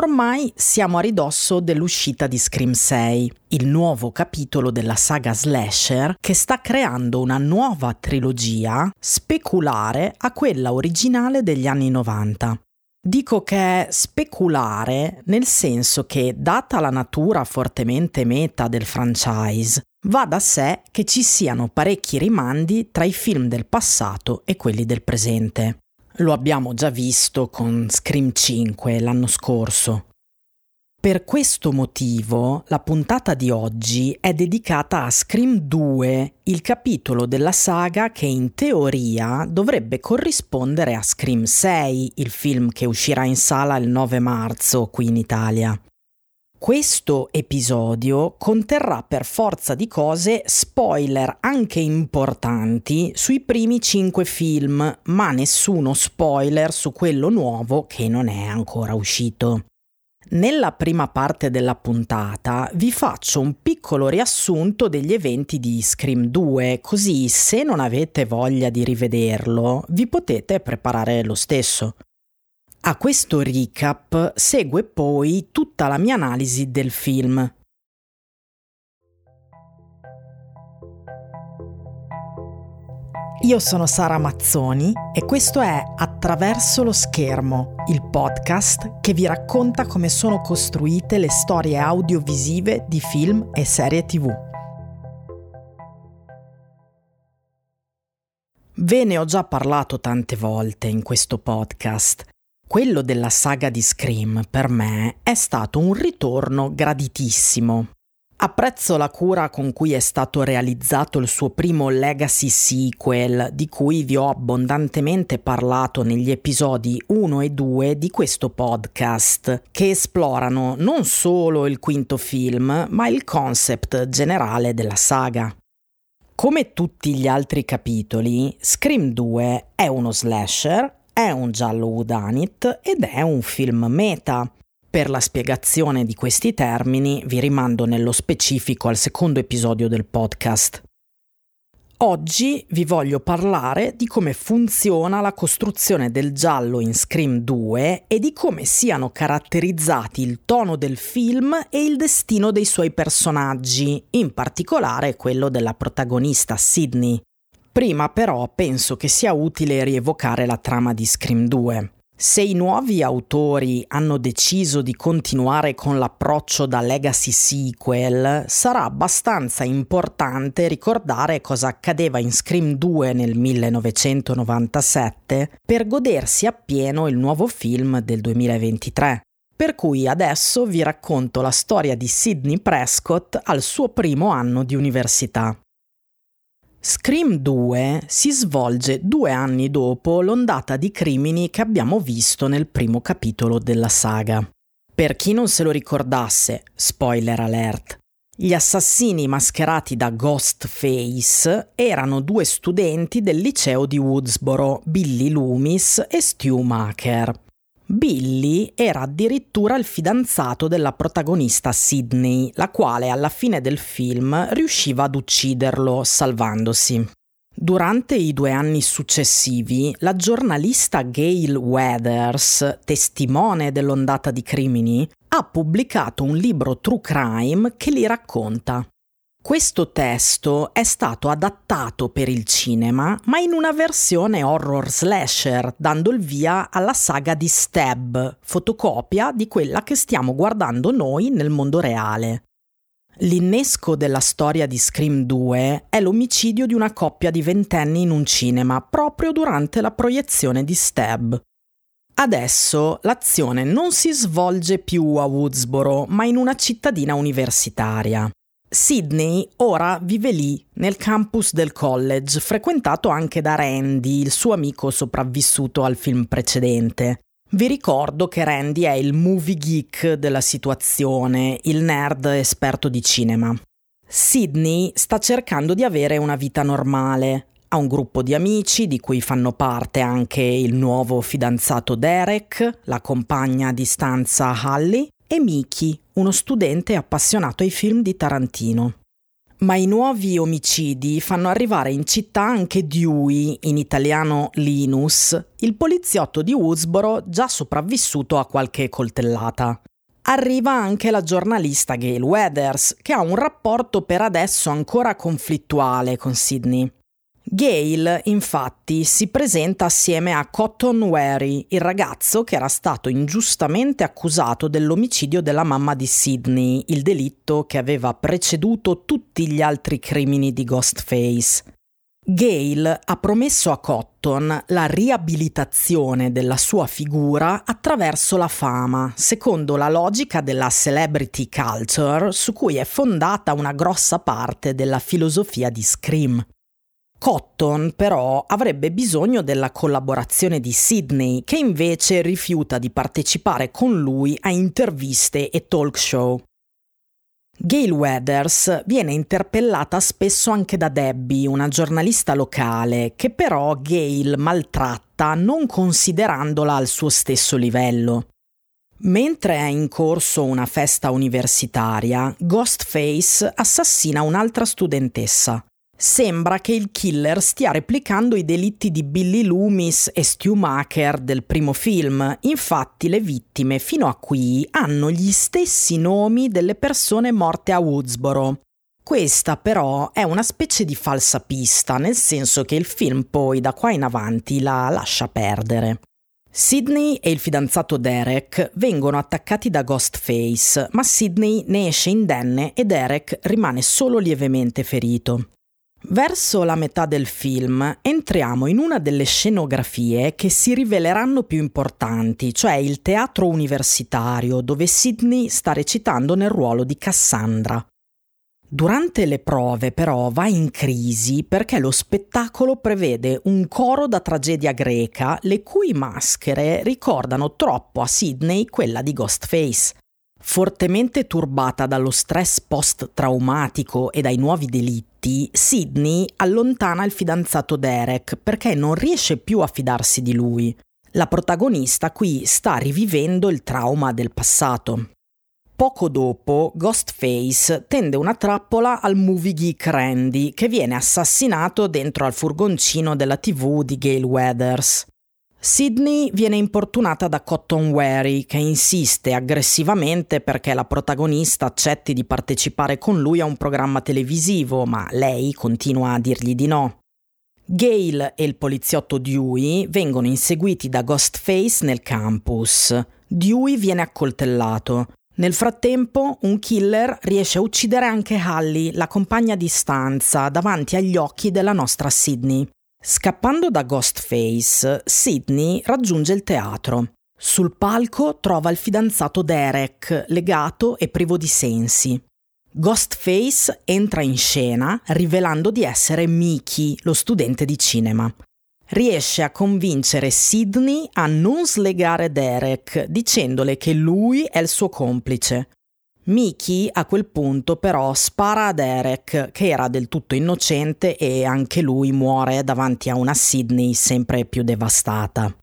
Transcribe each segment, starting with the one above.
Ormai siamo a ridosso dell'uscita di Scream 6, il nuovo capitolo della saga slasher che sta creando una nuova trilogia speculare a quella originale degli anni 90. Dico che è speculare nel senso che, data la natura fortemente meta del franchise, va da sé che ci siano parecchi rimandi tra i film del passato e quelli del presente. Lo abbiamo già visto con Scream 5 l'anno scorso. Per questo motivo la puntata di oggi è dedicata a Scream 2, il capitolo della saga che in teoria dovrebbe corrispondere a Scream 6, il film che uscirà in sala il 9 marzo qui in Italia. Questo episodio conterrà per forza di cose spoiler anche importanti sui primi cinque film, ma nessuno spoiler su quello nuovo che non è ancora uscito. Nella prima parte della puntata vi faccio un piccolo riassunto degli eventi di Scream 2, così se non avete voglia di rivederlo vi potete preparare lo stesso. A questo recap segue poi tutta la mia analisi del film. Io sono Sara Mazzoni e questo è Attraverso lo schermo, il podcast che vi racconta come sono costruite le storie audiovisive di film e serie tv. Ve ne ho già parlato tante volte in questo podcast quello della saga di Scream per me è stato un ritorno graditissimo. Apprezzo la cura con cui è stato realizzato il suo primo legacy sequel, di cui vi ho abbondantemente parlato negli episodi 1 e 2 di questo podcast, che esplorano non solo il quinto film, ma il concept generale della saga. Come tutti gli altri capitoli, Scream 2 è uno slasher è un giallo whodunit ed è un film meta. Per la spiegazione di questi termini vi rimando nello specifico al secondo episodio del podcast. Oggi vi voglio parlare di come funziona la costruzione del giallo in Scream 2 e di come siano caratterizzati il tono del film e il destino dei suoi personaggi, in particolare quello della protagonista Sidney. Prima però penso che sia utile rievocare la trama di Scream 2. Se i nuovi autori hanno deciso di continuare con l'approccio da legacy sequel, sarà abbastanza importante ricordare cosa accadeva in Scream 2 nel 1997 per godersi appieno il nuovo film del 2023. Per cui adesso vi racconto la storia di Sidney Prescott al suo primo anno di università. Scream 2 si svolge due anni dopo l'ondata di crimini che abbiamo visto nel primo capitolo della saga. Per chi non se lo ricordasse, spoiler alert, gli assassini mascherati da Ghostface erano due studenti del liceo di Woodsboro, Billy Loomis e Stu Maker. Billy era addirittura il fidanzato della protagonista Sidney, la quale alla fine del film riusciva ad ucciderlo salvandosi. Durante i due anni successivi, la giornalista Gail Weathers, testimone dell'ondata di crimini, ha pubblicato un libro true crime che li racconta. Questo testo è stato adattato per il cinema, ma in una versione horror slasher, dando il via alla saga di Stab, fotocopia di quella che stiamo guardando noi nel mondo reale. L'innesco della storia di Scream 2 è l'omicidio di una coppia di ventenni in un cinema proprio durante la proiezione di Stab. Adesso l'azione non si svolge più a Woodsboro, ma in una cittadina universitaria. Sydney ora vive lì, nel campus del college, frequentato anche da Randy, il suo amico sopravvissuto al film precedente. Vi ricordo che Randy è il movie geek della situazione, il nerd esperto di cinema. Sydney sta cercando di avere una vita normale. Ha un gruppo di amici di cui fanno parte anche il nuovo fidanzato Derek, la compagna a distanza Hallie e Miki, uno studente appassionato ai film di Tarantino. Ma i nuovi omicidi fanno arrivare in città anche Dewey, in italiano Linus, il poliziotto di Woodsboro già sopravvissuto a qualche coltellata. arriva anche la giornalista Gail Weathers, che ha un rapporto per adesso ancora conflittuale con Sidney. Gail, infatti, si presenta assieme a Cotton Wary, il ragazzo che era stato ingiustamente accusato dell'omicidio della mamma di Sidney, il delitto che aveva preceduto tutti gli altri crimini di Ghostface. Gail ha promesso a Cotton la riabilitazione della sua figura attraverso la fama, secondo la logica della celebrity culture su cui è fondata una grossa parte della filosofia di Scream. Cotton però avrebbe bisogno della collaborazione di Sidney, che invece rifiuta di partecipare con lui a interviste e talk show. Gail Weathers viene interpellata spesso anche da Debbie, una giornalista locale, che però Gail maltratta non considerandola al suo stesso livello. Mentre è in corso una festa universitaria, Ghostface assassina un'altra studentessa. Sembra che il killer stia replicando i delitti di Billy Loomis e Stu Maker del primo film. Infatti le vittime fino a qui hanno gli stessi nomi delle persone morte a Woodsboro. Questa però è una specie di falsa pista, nel senso che il film poi da qua in avanti la lascia perdere. Sidney e il fidanzato Derek vengono attaccati da Ghostface, ma Sidney ne esce indenne e Derek rimane solo lievemente ferito. Verso la metà del film entriamo in una delle scenografie che si riveleranno più importanti, cioè il teatro universitario dove Sidney sta recitando nel ruolo di Cassandra. Durante le prove però va in crisi perché lo spettacolo prevede un coro da tragedia greca le cui maschere ricordano troppo a Sidney quella di Ghostface. Fortemente turbata dallo stress post-traumatico e dai nuovi delitti, Sidney allontana il fidanzato Derek perché non riesce più a fidarsi di lui. La protagonista qui sta rivivendo il trauma del passato. Poco dopo, Ghostface tende una trappola al movie geek Randy, che viene assassinato dentro al furgoncino della TV di Gail Weathers. Sydney viene importunata da Cotton Wary che insiste aggressivamente perché la protagonista accetti di partecipare con lui a un programma televisivo, ma lei continua a dirgli di no. Gail e il poliziotto Dewey vengono inseguiti da Ghostface nel campus. Dewey viene accoltellato. Nel frattempo, un killer riesce a uccidere anche Hallie, la compagna di stanza, davanti agli occhi della nostra Sydney. Scappando da Ghostface, Sidney raggiunge il teatro. Sul palco trova il fidanzato Derek, legato e privo di sensi. Ghostface entra in scena rivelando di essere Mickey, lo studente di cinema. Riesce a convincere Sidney a non slegare Derek, dicendole che lui è il suo complice. Mickey a quel punto però spara a Derek, che era del tutto innocente e anche lui muore davanti a una Sydney sempre più devastata.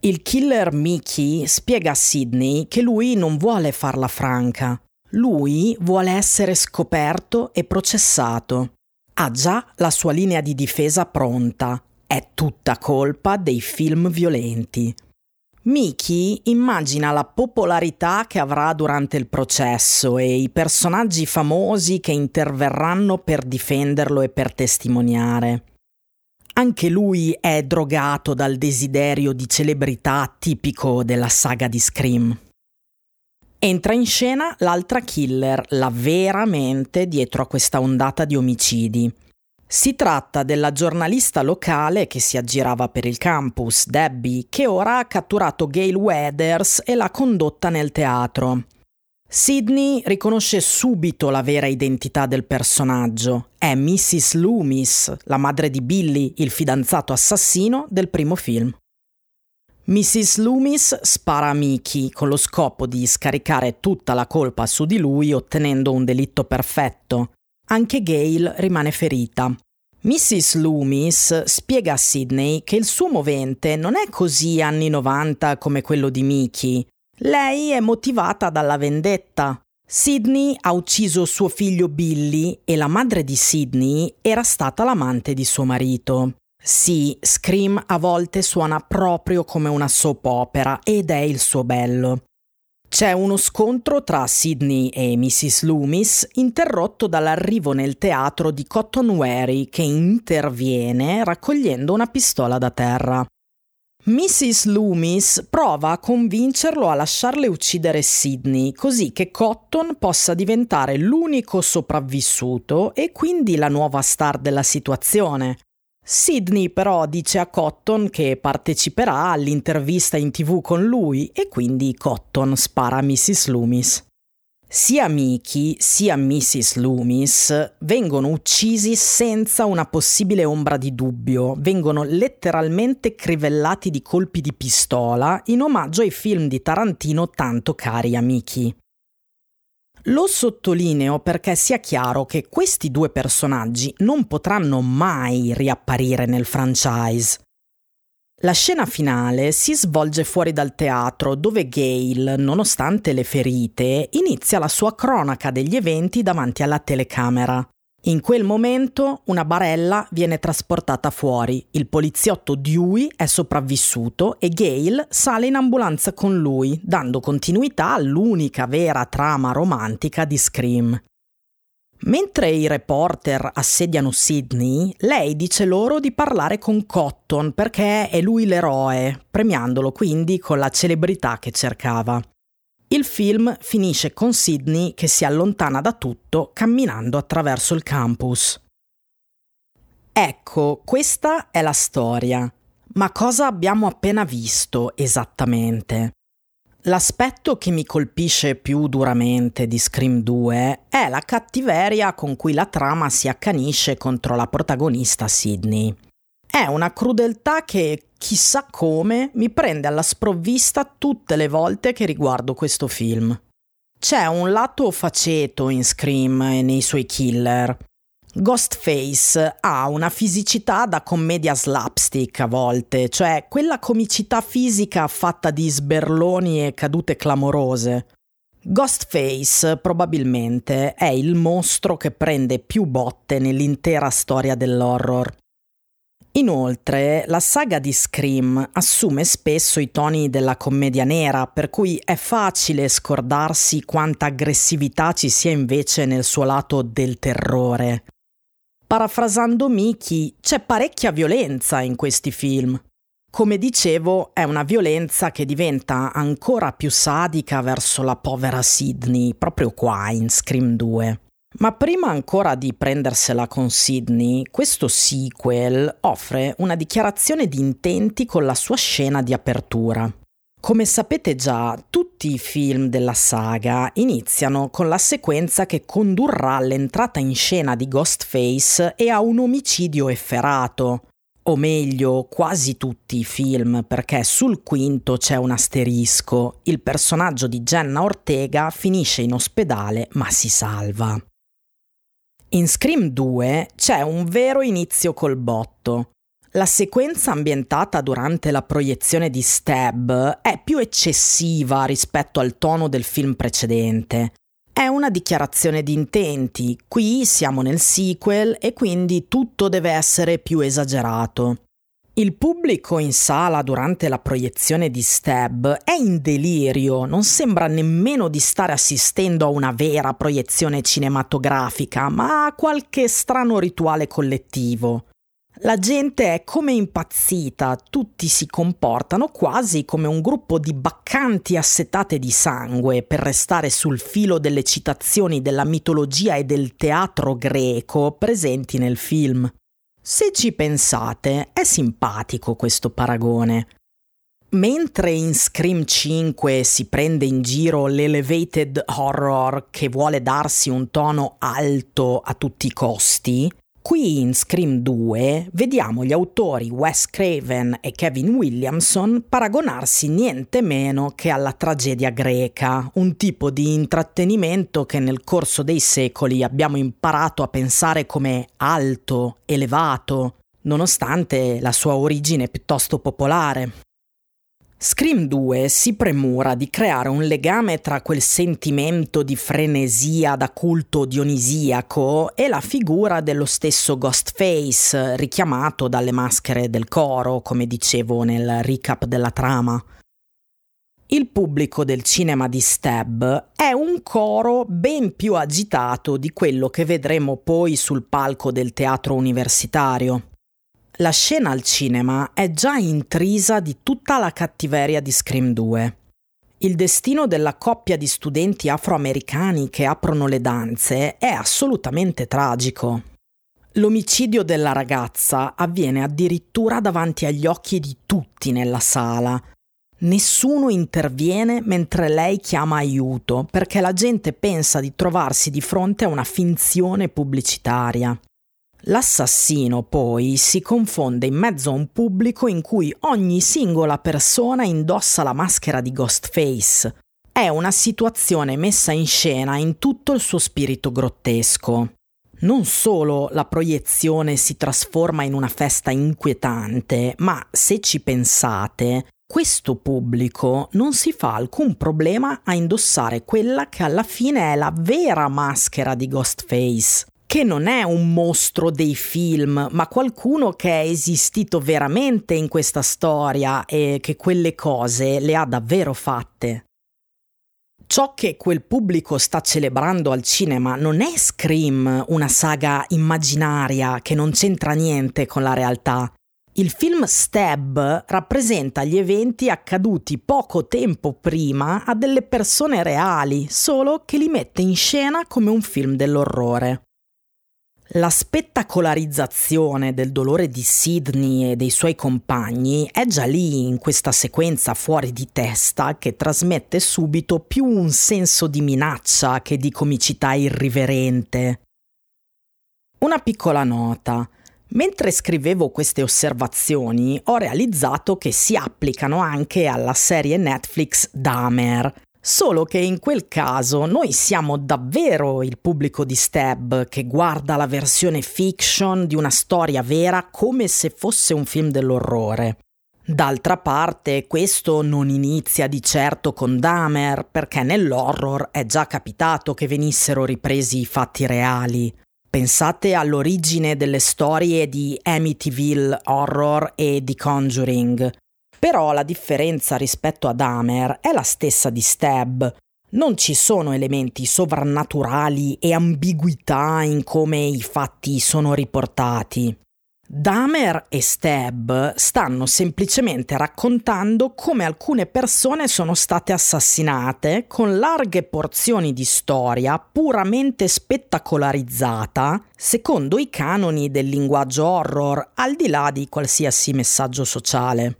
Il killer Mickey spiega a Sydney che lui non vuole farla franca. Lui vuole essere scoperto e processato. Ha già la sua linea di difesa pronta. È tutta colpa dei film violenti. Miki immagina la popolarità che avrà durante il processo e i personaggi famosi che interverranno per difenderlo e per testimoniare. Anche lui è drogato dal desiderio di celebrità tipico della saga di Scream. Entra in scena l'altra killer, la vera mente dietro a questa ondata di omicidi. Si tratta della giornalista locale che si aggirava per il campus, Debbie, che ora ha catturato Gail Weathers e l'ha condotta nel teatro. Sidney riconosce subito la vera identità del personaggio. È Mrs. Loomis, la madre di Billy, il fidanzato assassino del primo film. Mrs. Loomis spara a Mickey con lo scopo di scaricare tutta la colpa su di lui ottenendo un delitto perfetto. Anche Gail rimane ferita. Mrs. Loomis spiega a Sidney che il suo movente non è così anni 90 come quello di Mickey. Lei è motivata dalla vendetta. Sidney ha ucciso suo figlio Billy e la madre di Sidney era stata l'amante di suo marito. Sì, Scream a volte suona proprio come una soap opera ed è il suo bello. C'è uno scontro tra Sidney e Mrs. Loomis interrotto dall'arrivo nel teatro di Cotton Wary che interviene raccogliendo una pistola da terra. Mrs. Loomis prova a convincerlo a lasciarle uccidere Sidney così che Cotton possa diventare l'unico sopravvissuto e quindi la nuova star della situazione. Sidney però dice a Cotton che parteciperà all'intervista in tv con lui e quindi Cotton spara a Mrs. Loomis. Sia Mickey sia Mrs. Loomis vengono uccisi senza una possibile ombra di dubbio, vengono letteralmente crivellati di colpi di pistola in omaggio ai film di Tarantino tanto cari a Mickey. Lo sottolineo perché sia chiaro che questi due personaggi non potranno mai riapparire nel franchise. La scena finale si svolge fuori dal teatro dove Gail, nonostante le ferite, inizia la sua cronaca degli eventi davanti alla telecamera. In quel momento una barella viene trasportata fuori, il poliziotto Dewey è sopravvissuto e Gail sale in ambulanza con lui, dando continuità all'unica vera trama romantica di Scream. Mentre i reporter assediano Sidney, lei dice loro di parlare con Cotton perché è lui l'eroe, premiandolo quindi con la celebrità che cercava. Il film finisce con Sidney che si allontana da tutto camminando attraverso il campus. Ecco, questa è la storia. Ma cosa abbiamo appena visto esattamente? L'aspetto che mi colpisce più duramente di Scream 2 è la cattiveria con cui la trama si accanisce contro la protagonista Sidney. È una crudeltà che, chissà come, mi prende alla sprovvista tutte le volte che riguardo questo film. C'è un lato faceto in Scream e nei suoi killer. Ghostface ha una fisicità da commedia slapstick a volte, cioè quella comicità fisica fatta di sberloni e cadute clamorose. Ghostface probabilmente è il mostro che prende più botte nell'intera storia dell'horror. Inoltre, la saga di Scream assume spesso i toni della commedia nera, per cui è facile scordarsi quanta aggressività ci sia invece nel suo lato del terrore. Parafrasando Miki, c'è parecchia violenza in questi film. Come dicevo, è una violenza che diventa ancora più sadica verso la povera Sidney, proprio qua in Scream 2. Ma prima ancora di prendersela con Sidney, questo sequel offre una dichiarazione di intenti con la sua scena di apertura. Come sapete già, tutti i film della saga iniziano con la sequenza che condurrà all'entrata in scena di Ghostface e a un omicidio efferato. O meglio, quasi tutti i film, perché sul quinto c'è un asterisco. Il personaggio di Jenna Ortega finisce in ospedale ma si salva. In Scream 2 c'è un vero inizio col botto. La sequenza ambientata durante la proiezione di Stab è più eccessiva rispetto al tono del film precedente. È una dichiarazione di intenti, qui siamo nel sequel e quindi tutto deve essere più esagerato. Il pubblico in sala durante la proiezione di Stab è in delirio, non sembra nemmeno di stare assistendo a una vera proiezione cinematografica, ma a qualche strano rituale collettivo. La gente è come impazzita, tutti si comportano quasi come un gruppo di baccanti assetate di sangue per restare sul filo delle citazioni della mitologia e del teatro greco presenti nel film. Se ci pensate, è simpatico questo paragone. Mentre in Scream 5 si prende in giro l'elevated horror che vuole darsi un tono alto a tutti i costi, Qui in Scream 2 vediamo gli autori Wes Craven e Kevin Williamson paragonarsi niente meno che alla tragedia greca, un tipo di intrattenimento che nel corso dei secoli abbiamo imparato a pensare come alto, elevato, nonostante la sua origine piuttosto popolare. Scream 2 si premura di creare un legame tra quel sentimento di frenesia da culto dionisiaco e la figura dello stesso Ghostface, richiamato dalle maschere del coro, come dicevo nel recap della trama. Il pubblico del cinema di Stab è un coro ben più agitato di quello che vedremo poi sul palco del teatro universitario. La scena al cinema è già intrisa di tutta la cattiveria di Scream 2. Il destino della coppia di studenti afroamericani che aprono le danze è assolutamente tragico. L'omicidio della ragazza avviene addirittura davanti agli occhi di tutti nella sala. Nessuno interviene mentre lei chiama aiuto perché la gente pensa di trovarsi di fronte a una finzione pubblicitaria. L'assassino poi si confonde in mezzo a un pubblico in cui ogni singola persona indossa la maschera di Ghostface. È una situazione messa in scena in tutto il suo spirito grottesco. Non solo la proiezione si trasforma in una festa inquietante, ma se ci pensate, questo pubblico non si fa alcun problema a indossare quella che alla fine è la vera maschera di Ghostface che non è un mostro dei film, ma qualcuno che è esistito veramente in questa storia e che quelle cose le ha davvero fatte. Ciò che quel pubblico sta celebrando al cinema non è Scream, una saga immaginaria che non c'entra niente con la realtà. Il film Stab rappresenta gli eventi accaduti poco tempo prima a delle persone reali, solo che li mette in scena come un film dell'orrore. La spettacolarizzazione del dolore di Sidney e dei suoi compagni è già lì in questa sequenza fuori di testa che trasmette subito più un senso di minaccia che di comicità irriverente. Una piccola nota. Mentre scrivevo queste osservazioni ho realizzato che si applicano anche alla serie Netflix Dahmer, Solo che in quel caso noi siamo davvero il pubblico di Stab che guarda la versione fiction di una storia vera come se fosse un film dell'orrore. D'altra parte, questo non inizia di certo con Dahmer, perché nell'horror è già capitato che venissero ripresi i fatti reali. Pensate all'origine delle storie di Amityville Horror e di Conjuring, però la differenza rispetto ad Hammer è la stessa di Stab. Non ci sono elementi sovrannaturali e ambiguità in come i fatti sono riportati. Dahmer e Stab stanno semplicemente raccontando come alcune persone sono state assassinate con larghe porzioni di storia puramente spettacolarizzata secondo i canoni del linguaggio horror al di là di qualsiasi messaggio sociale.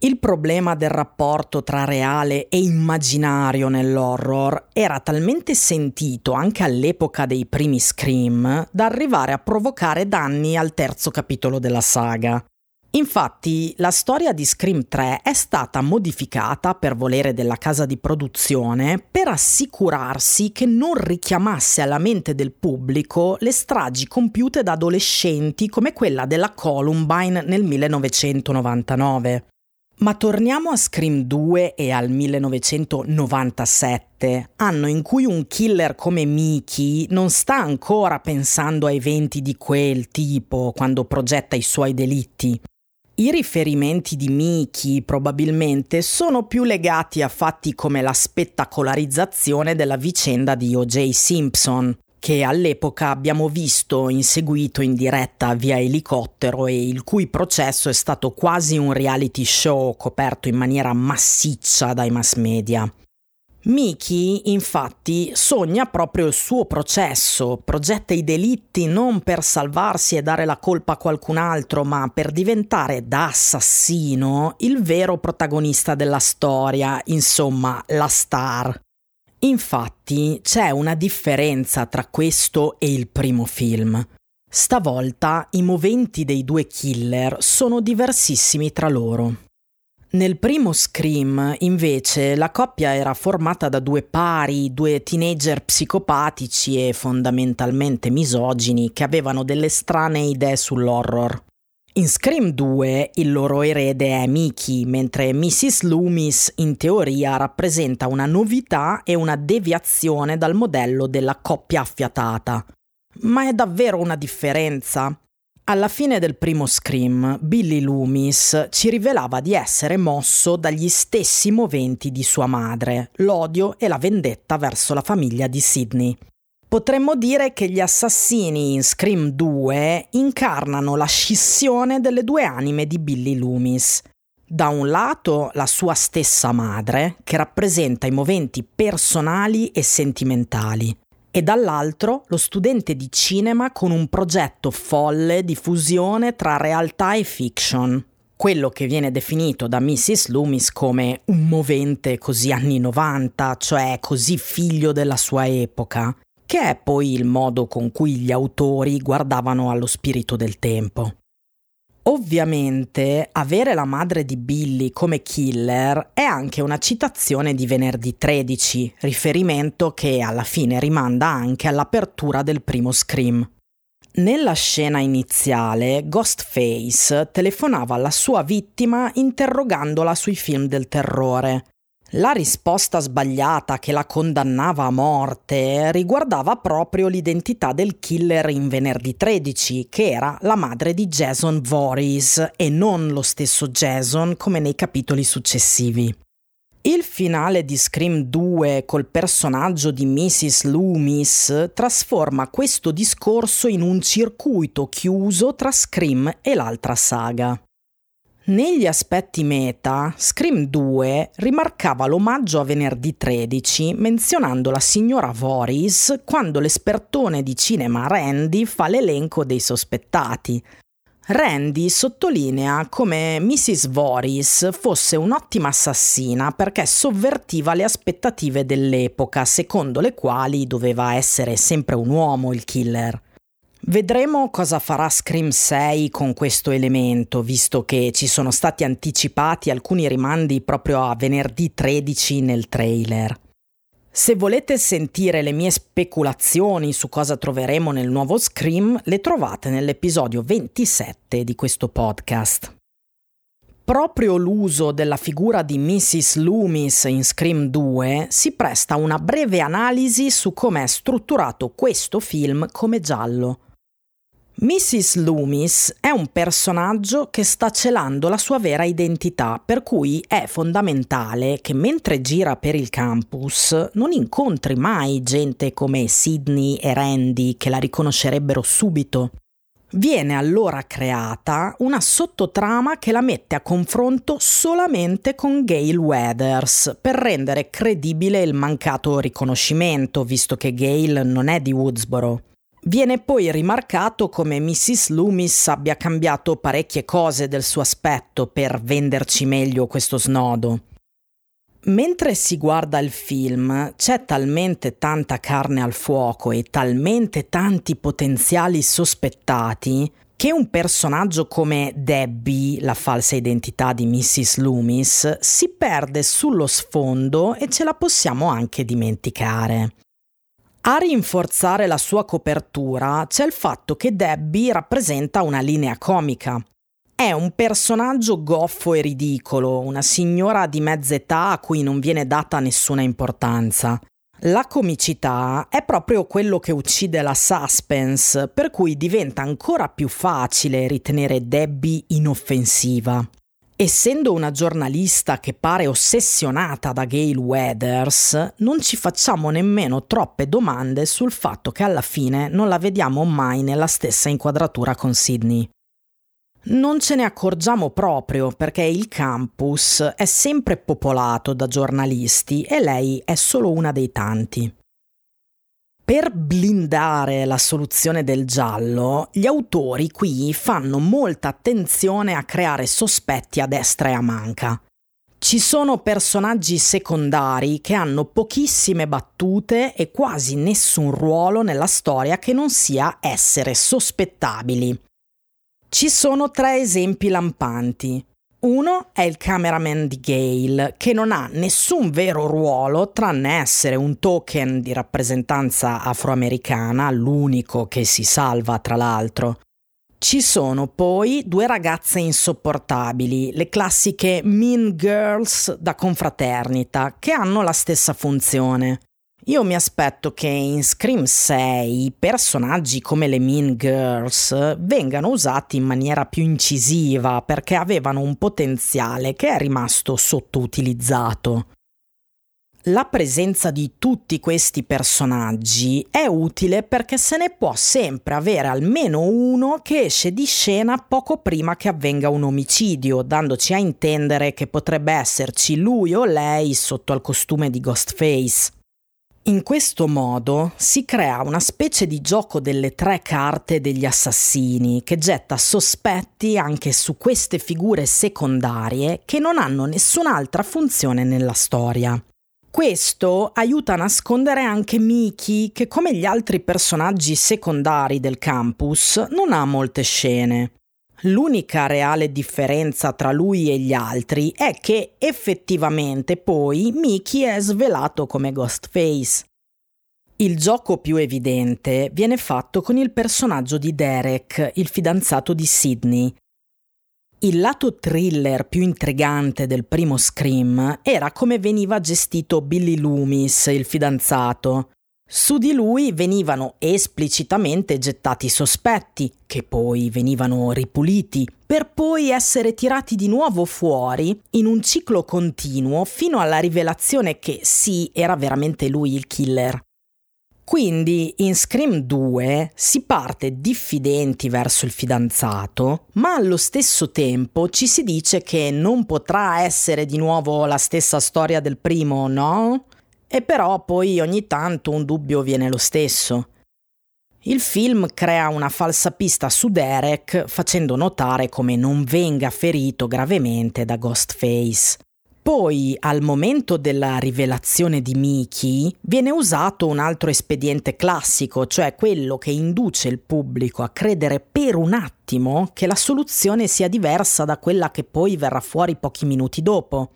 Il problema del rapporto tra reale e immaginario nell'horror era talmente sentito anche all'epoca dei primi Scream da arrivare a provocare danni al terzo capitolo della saga. Infatti, la storia di Scream 3 è stata modificata per volere della casa di produzione per assicurarsi che non richiamasse alla mente del pubblico le stragi compiute da adolescenti come quella della Columbine nel 1999. Ma torniamo a Scream 2 e al 1997, anno in cui un killer come Mickey non sta ancora pensando a eventi di quel tipo quando progetta i suoi delitti. I riferimenti di Mickey probabilmente sono più legati a fatti come la spettacolarizzazione della vicenda di O.J. Simpson, che all'epoca abbiamo visto inseguito in diretta via elicottero e il cui processo è stato quasi un reality show coperto in maniera massiccia dai mass media. Miki, infatti, sogna proprio il suo processo, progetta i delitti non per salvarsi e dare la colpa a qualcun altro, ma per diventare da assassino il vero protagonista della storia, insomma, la star. Infatti c'è una differenza tra questo e il primo film. Stavolta i moventi dei due killer sono diversissimi tra loro. Nel primo Scream, invece, la coppia era formata da due pari, due teenager psicopatici e fondamentalmente misogini che avevano delle strane idee sull'horror. In Scream 2 il loro erede è Mickey, mentre Mrs. Loomis in teoria rappresenta una novità e una deviazione dal modello della coppia affiatata. Ma è davvero una differenza? Alla fine del primo Scream, Billy Loomis ci rivelava di essere mosso dagli stessi moventi di sua madre, l'odio e la vendetta verso la famiglia di Sidney. Potremmo dire che gli assassini in Scream 2 incarnano la scissione delle due anime di Billy Loomis. Da un lato la sua stessa madre, che rappresenta i moventi personali e sentimentali, e dall'altro lo studente di cinema con un progetto folle di fusione tra realtà e fiction, quello che viene definito da Mrs. Loomis come un movente così anni 90, cioè così figlio della sua epoca, che è poi il modo con cui gli autori guardavano allo spirito del tempo. Ovviamente avere la madre di Billy come killer è anche una citazione di venerdì 13, riferimento che alla fine rimanda anche all'apertura del primo Scream. Nella scena iniziale, Ghostface telefonava alla sua vittima interrogandola sui film del terrore la risposta sbagliata che la condannava a morte riguardava proprio l'identità del killer in venerdì 13, che era la madre di Jason Voorhees e non lo stesso Jason come nei capitoli successivi. Il finale di Scream 2 col personaggio di Mrs. Loomis trasforma questo discorso in un circuito chiuso tra Scream e l'altra saga. Negli aspetti meta, Scream 2 rimarcava l'omaggio a venerdì 13 menzionando la signora Voorhees quando l'espertone di cinema Randy fa l'elenco dei sospettati. Randy sottolinea come Mrs. Voorhees fosse un'ottima assassina perché sovvertiva le aspettative dell'epoca, secondo le quali doveva essere sempre un uomo il killer. Vedremo cosa farà Scream 6 con questo elemento, visto che ci sono stati anticipati alcuni rimandi proprio a venerdì 13 nel trailer. Se volete sentire le mie speculazioni su cosa troveremo nel nuovo Scream, le trovate nell'episodio 27 di questo podcast. Proprio l'uso della figura di Mrs. Loomis in Scream 2 si presta a una breve analisi su come è strutturato questo film come giallo. Mrs. Loomis è un personaggio che sta celando la sua vera identità, per cui è fondamentale che mentre gira per il campus non incontri mai gente come Sidney e Randy che la riconoscerebbero subito. Viene allora creata una sottotrama che la mette a confronto solamente con Gail Weathers per rendere credibile il mancato riconoscimento, visto che Gail non è di Woodsboro. Viene poi rimarcato come Mrs. Loomis abbia cambiato parecchie cose del suo aspetto per venderci meglio questo snodo. Mentre si guarda il film c'è talmente tanta carne al fuoco e talmente tanti potenziali sospettati che un personaggio come Debbie, la falsa identità di Mrs. Loomis, si perde sullo sfondo e ce la possiamo anche dimenticare. A rinforzare la sua copertura c'è il fatto che Debbie rappresenta una linea comica. È un personaggio goffo e ridicolo, una signora di mezza età a cui non viene data nessuna importanza. La comicità è proprio quello che uccide la suspense, per cui diventa ancora più facile ritenere Debbie inoffensiva. Essendo una giornalista che pare ossessionata da Gail Weathers, non ci facciamo nemmeno troppe domande sul fatto che alla fine non la vediamo mai nella stessa inquadratura con Sydney. Non ce ne accorgiamo proprio perché il campus è sempre popolato da giornalisti e lei è solo una dei tanti. Per blindare la soluzione del giallo, gli autori qui fanno molta attenzione a creare sospetti a destra e a manca. Ci sono personaggi secondari che hanno pochissime battute e quasi nessun ruolo nella storia che non sia essere sospettabili. Ci sono tre esempi lampanti. Uno è il cameraman di Gale, che non ha nessun vero ruolo tranne essere un token di rappresentanza afroamericana, l'unico che si salva tra l'altro. Ci sono poi due ragazze insopportabili, le classiche mean girls da confraternita, che hanno la stessa funzione. Io mi aspetto che in Scream 6 personaggi come le Mean Girls vengano usati in maniera più incisiva perché avevano un potenziale che è rimasto sottoutilizzato. La presenza di tutti questi personaggi è utile perché se ne può sempre avere almeno uno che esce di scena poco prima che avvenga un omicidio, dandoci a intendere che potrebbe esserci lui o lei sotto al costume di Ghostface. In questo modo si crea una specie di gioco delle tre carte degli assassini che getta sospetti anche su queste figure secondarie che non hanno nessun'altra funzione nella storia. Questo aiuta a nascondere anche Miki, che come gli altri personaggi secondari del campus non ha molte scene. L'unica reale differenza tra lui e gli altri è che effettivamente poi Mickey è svelato come Ghostface. Il gioco più evidente viene fatto con il personaggio di Derek, il fidanzato di Sidney. Il lato thriller più intrigante del primo Scream era come veniva gestito Billy Loomis, il fidanzato. Su di lui venivano esplicitamente gettati sospetti, che poi venivano ripuliti, per poi essere tirati di nuovo fuori in un ciclo continuo fino alla rivelazione che sì, era veramente lui il killer. Quindi in Scream 2 si parte diffidenti verso il fidanzato, ma allo stesso tempo ci si dice che non potrà essere di nuovo la stessa storia del primo, no? E però poi ogni tanto un dubbio viene lo stesso. Il film crea una falsa pista su Derek facendo notare come non venga ferito gravemente da Ghostface. Poi, al momento della rivelazione di Mickey, viene usato un altro espediente classico, cioè quello che induce il pubblico a credere per un attimo che la soluzione sia diversa da quella che poi verrà fuori pochi minuti dopo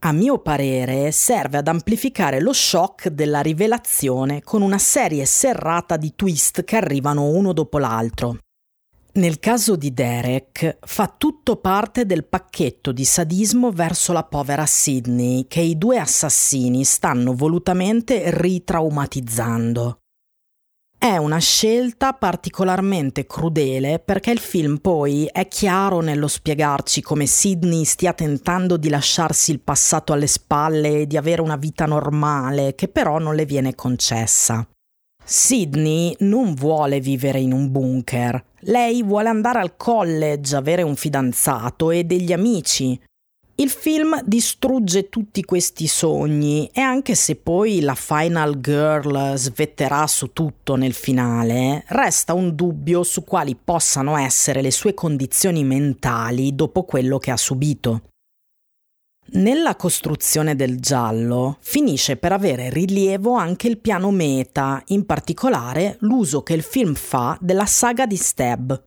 a mio parere serve ad amplificare lo shock della rivelazione con una serie serrata di twist che arrivano uno dopo l'altro. Nel caso di Derek fa tutto parte del pacchetto di sadismo verso la povera Sidney che i due assassini stanno volutamente ritraumatizzando. È una scelta particolarmente crudele perché il film poi è chiaro nello spiegarci come Sidney stia tentando di lasciarsi il passato alle spalle e di avere una vita normale che però non le viene concessa. Sidney non vuole vivere in un bunker, lei vuole andare al college, avere un fidanzato e degli amici, il film distrugge tutti questi sogni e anche se poi la Final Girl svetterà su tutto nel finale, resta un dubbio su quali possano essere le sue condizioni mentali dopo quello che ha subito. Nella costruzione del giallo finisce per avere rilievo anche il piano meta, in particolare l'uso che il film fa della saga di Stab,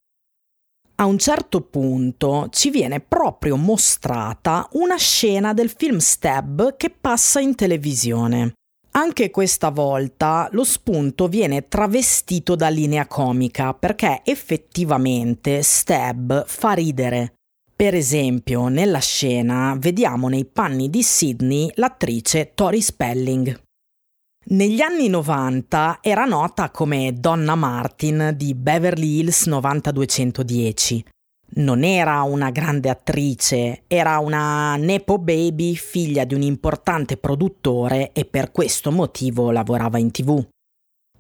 a un certo punto ci viene proprio mostrata una scena del film Stab che passa in televisione. Anche questa volta lo spunto viene travestito da linea comica perché effettivamente Stab fa ridere. Per esempio, nella scena vediamo nei panni di Sidney l'attrice Tori Spelling. Negli anni 90 era nota come Donna Martin di Beverly Hills 90210. Non era una grande attrice, era una Nepo Baby, figlia di un importante produttore e per questo motivo lavorava in tv.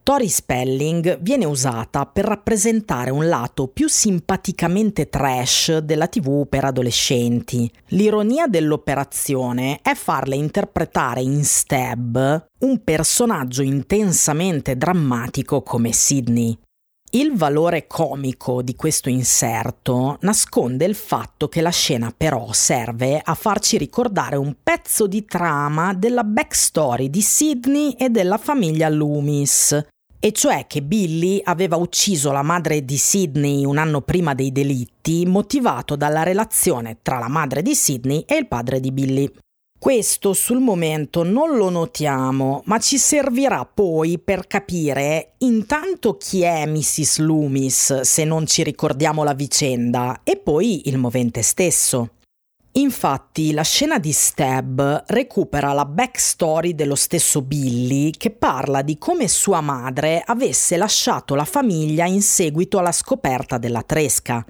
Tori Spelling viene usata per rappresentare un lato più simpaticamente trash della TV per adolescenti. L'ironia dell'operazione è farle interpretare in Stab un personaggio intensamente drammatico come Sidney. Il valore comico di questo inserto nasconde il fatto che la scena però serve a farci ricordare un pezzo di trama della backstory di Sidney e della famiglia Loomis, e cioè che Billy aveva ucciso la madre di Sidney un anno prima dei delitti, motivato dalla relazione tra la madre di Sidney e il padre di Billy. Questo sul momento non lo notiamo, ma ci servirà poi per capire intanto chi è Mrs. Loomis se non ci ricordiamo la vicenda e poi il movente stesso. Infatti, la scena di Stab recupera la backstory dello stesso Billy che parla di come sua madre avesse lasciato la famiglia in seguito alla scoperta della tresca.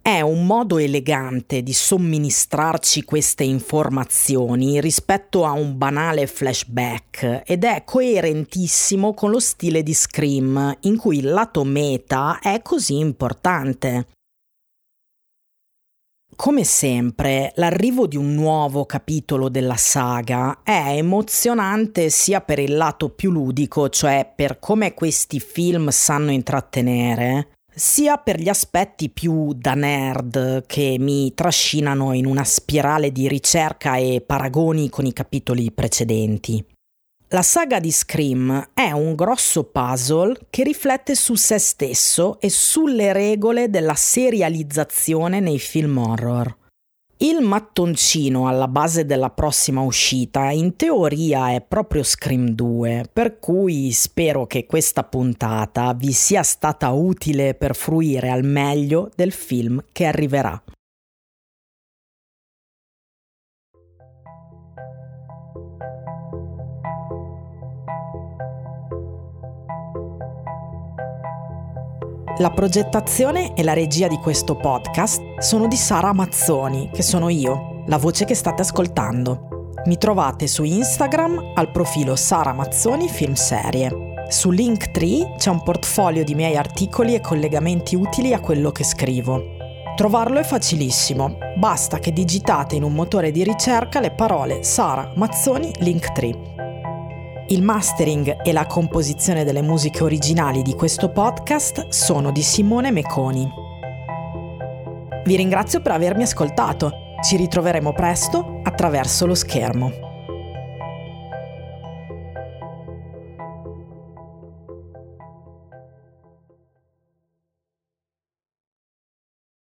È un modo elegante di somministrarci queste informazioni rispetto a un banale flashback ed è coerentissimo con lo stile di Scream, in cui il lato meta è così importante. Come sempre, l'arrivo di un nuovo capitolo della saga è emozionante sia per il lato più ludico, cioè per come questi film sanno intrattenere, sia per gli aspetti più da nerd che mi trascinano in una spirale di ricerca e paragoni con i capitoli precedenti. La saga di Scream è un grosso puzzle che riflette su se stesso e sulle regole della serializzazione nei film horror. Il mattoncino alla base della prossima uscita in teoria è proprio Scream 2, per cui spero che questa puntata vi sia stata utile per fruire al meglio del film che arriverà. La progettazione e la regia di questo podcast sono di Sara Mazzoni, che sono io, la voce che state ascoltando. Mi trovate su Instagram al profilo Sara Mazzoni Film Serie. Su Linktree c'è un portfolio di miei articoli e collegamenti utili a quello che scrivo. Trovarlo è facilissimo, basta che digitate in un motore di ricerca le parole Sara Mazzoni Linktree. Il mastering e la composizione delle musiche originali di questo podcast sono di Simone Meconi. Vi ringrazio per avermi ascoltato. Ci ritroveremo presto attraverso lo schermo.